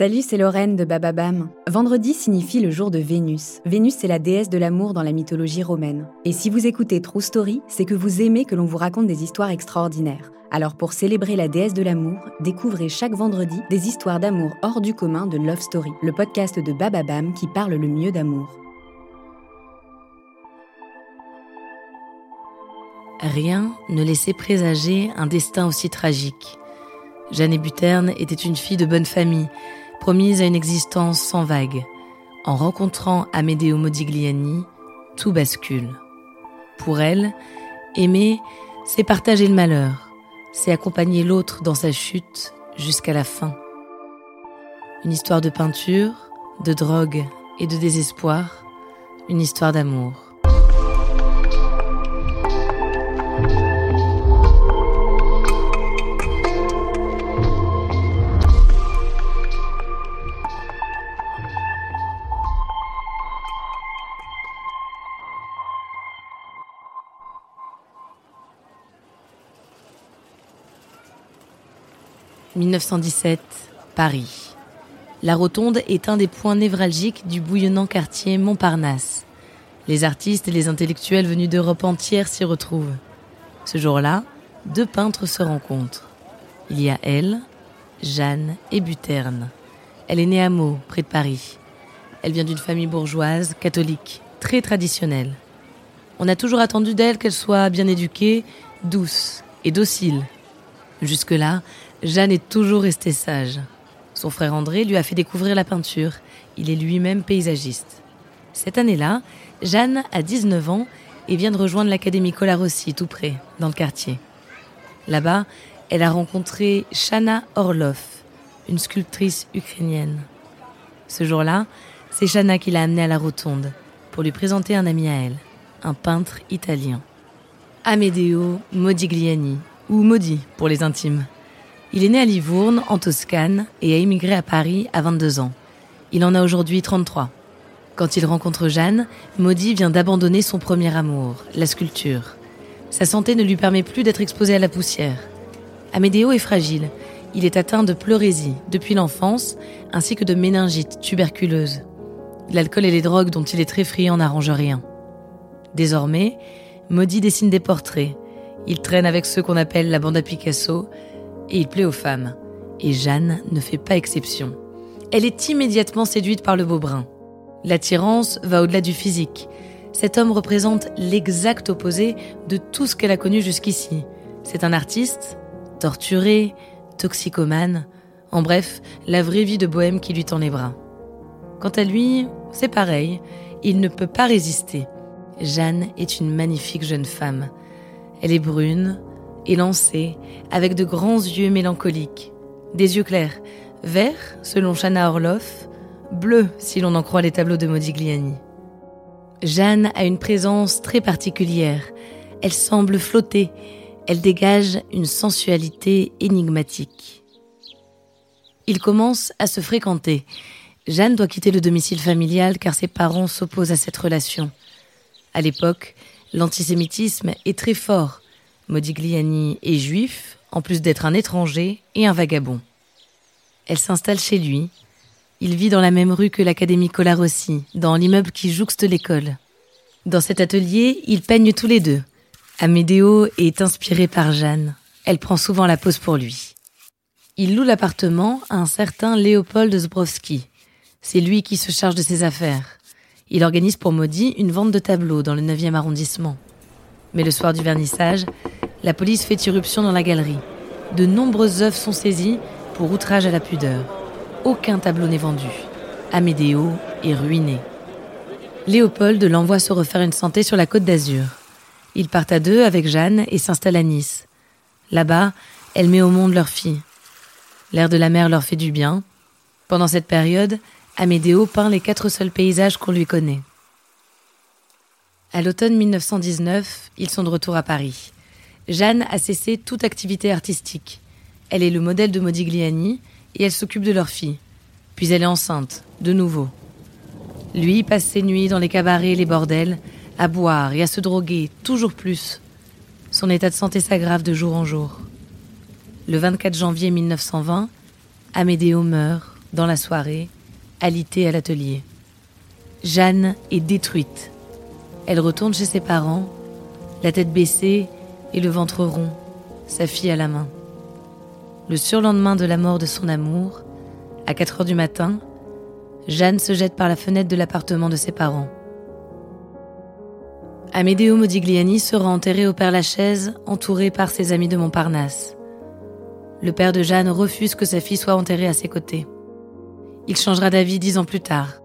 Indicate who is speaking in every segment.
Speaker 1: Salut, c'est Lorraine de Bababam. Vendredi signifie le jour de Vénus. Vénus, c'est la déesse de l'amour dans la mythologie romaine. Et si vous écoutez True Story, c'est que vous aimez que l'on vous raconte des histoires extraordinaires. Alors pour célébrer la déesse de l'amour, découvrez chaque vendredi des histoires d'amour hors du commun de Love Story, le podcast de Bababam qui parle le mieux d'amour.
Speaker 2: Rien ne laissait présager un destin aussi tragique. Jeanne Buterne était une fille de bonne famille, promise à une existence sans vague. En rencontrant Amedeo Modigliani, tout bascule. Pour elle, aimer, c'est partager le malheur, c'est accompagner l'autre dans sa chute jusqu'à la fin. Une histoire de peinture, de drogue et de désespoir, une histoire d'amour. 1917, Paris. La Rotonde est un des points névralgiques du bouillonnant quartier Montparnasse. Les artistes et les intellectuels venus d'Europe entière s'y retrouvent. Ce jour-là, deux peintres se rencontrent. Il y a elle, Jeanne et Buterne. Elle est née à Meaux, près de Paris. Elle vient d'une famille bourgeoise, catholique, très traditionnelle. On a toujours attendu d'elle qu'elle soit bien éduquée, douce et docile. Jusque-là, Jeanne est toujours restée sage. Son frère André lui a fait découvrir la peinture. Il est lui-même paysagiste. Cette année-là, Jeanne a 19 ans et vient de rejoindre l'Académie Colarossi tout près, dans le quartier. Là-bas, elle a rencontré Shana Orlov, une sculptrice ukrainienne. Ce jour-là, c'est Shana qui l'a amenée à la rotonde pour lui présenter un ami à elle, un peintre italien. Amedeo Modigliani, ou Modi pour les intimes. Il est né à Livourne, en Toscane, et a émigré à Paris à 22 ans. Il en a aujourd'hui 33. Quand il rencontre Jeanne, Maudit vient d'abandonner son premier amour, la sculpture. Sa santé ne lui permet plus d'être exposé à la poussière. Amédéo est fragile. Il est atteint de pleurésie depuis l'enfance, ainsi que de méningite tuberculeuse. L'alcool et les drogues dont il est très friand n'arrangent rien. Désormais, Maudit dessine des portraits. Il traîne avec ceux qu'on appelle la bande à Picasso, et il plaît aux femmes. Et Jeanne ne fait pas exception. Elle est immédiatement séduite par le beau brun. L'attirance va au-delà du physique. Cet homme représente l'exact opposé de tout ce qu'elle a connu jusqu'ici. C'est un artiste, torturé, toxicomane, en bref, la vraie vie de bohème qui lui tend les bras. Quant à lui, c'est pareil, il ne peut pas résister. Jeanne est une magnifique jeune femme. Elle est brune, élancée, avec de grands yeux mélancoliques, des yeux clairs, verts selon Shana Orloff, bleus si l'on en croit les tableaux de Modigliani. Jeanne a une présence très particulière. Elle semble flotter. Elle dégage une sensualité énigmatique. Ils commencent à se fréquenter. Jeanne doit quitter le domicile familial car ses parents s'opposent à cette relation. À l'époque, l'antisémitisme est très fort Modigliani est juif, en plus d'être un étranger et un vagabond. Elle s'installe chez lui. Il vit dans la même rue que l'Académie Colarossi, dans l'immeuble qui jouxte l'école. Dans cet atelier, ils peignent tous les deux. Amédéo est inspiré par Jeanne. elle prend souvent la pause pour lui. Il loue l'appartement à un certain Léopold Zbrowski. C'est lui qui se charge de ses affaires. Il organise pour Maudit une vente de tableaux dans le 9e arrondissement. Mais le soir du vernissage, la police fait irruption dans la galerie. De nombreuses œuvres sont saisies pour outrage à la pudeur. Aucun tableau n'est vendu. Amédéo est ruiné. Léopold l'envoie se refaire une santé sur la côte d'Azur. Ils partent à deux avec Jeanne et s'installent à Nice. Là-bas, elle met au monde leur fille. L'air de la mer leur fait du bien. Pendant cette période, Amédéo peint les quatre seuls paysages qu'on lui connaît. À l'automne 1919, ils sont de retour à Paris. Jeanne a cessé toute activité artistique. Elle est le modèle de Modigliani et elle s'occupe de leur fille. Puis elle est enceinte, de nouveau. Lui passe ses nuits dans les cabarets et les bordels, à boire et à se droguer toujours plus. Son état de santé s'aggrave de jour en jour. Le 24 janvier 1920, Amédéo meurt, dans la soirée, alité à l'atelier. Jeanne est détruite. Elle retourne chez ses parents, la tête baissée et le ventre rond, sa fille à la main. Le surlendemain de la mort de son amour, à 4 heures du matin, Jeanne se jette par la fenêtre de l'appartement de ses parents. Amédéo Modigliani sera enterré au Père Lachaise, entouré par ses amis de Montparnasse. Le père de Jeanne refuse que sa fille soit enterrée à ses côtés. Il changera d'avis dix ans plus tard.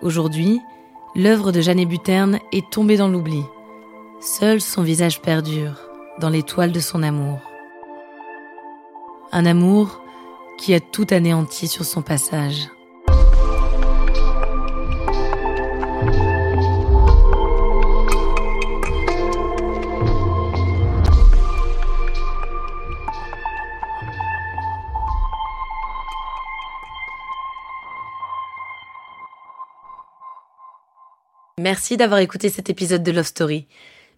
Speaker 2: Aujourd'hui, l'œuvre de Jeanne Buterne est tombée dans l'oubli. Seul son visage perdure dans l'étoile de son amour. Un amour qui a tout anéanti sur son passage. Merci d'avoir écouté cet épisode de Love Story.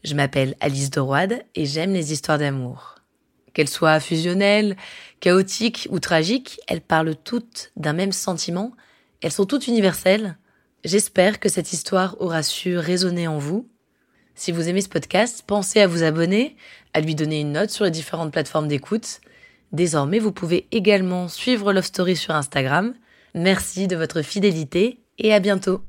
Speaker 2: Je m'appelle Alice Doroide et j'aime les histoires d'amour. Qu'elles soient fusionnelles, chaotiques ou tragiques, elles parlent toutes d'un même sentiment. Elles sont toutes universelles. J'espère que cette histoire aura su résonner en vous. Si vous aimez ce podcast, pensez à vous abonner, à lui donner une note sur les différentes plateformes d'écoute. Désormais, vous pouvez également suivre Love Story sur Instagram. Merci de votre fidélité et à bientôt.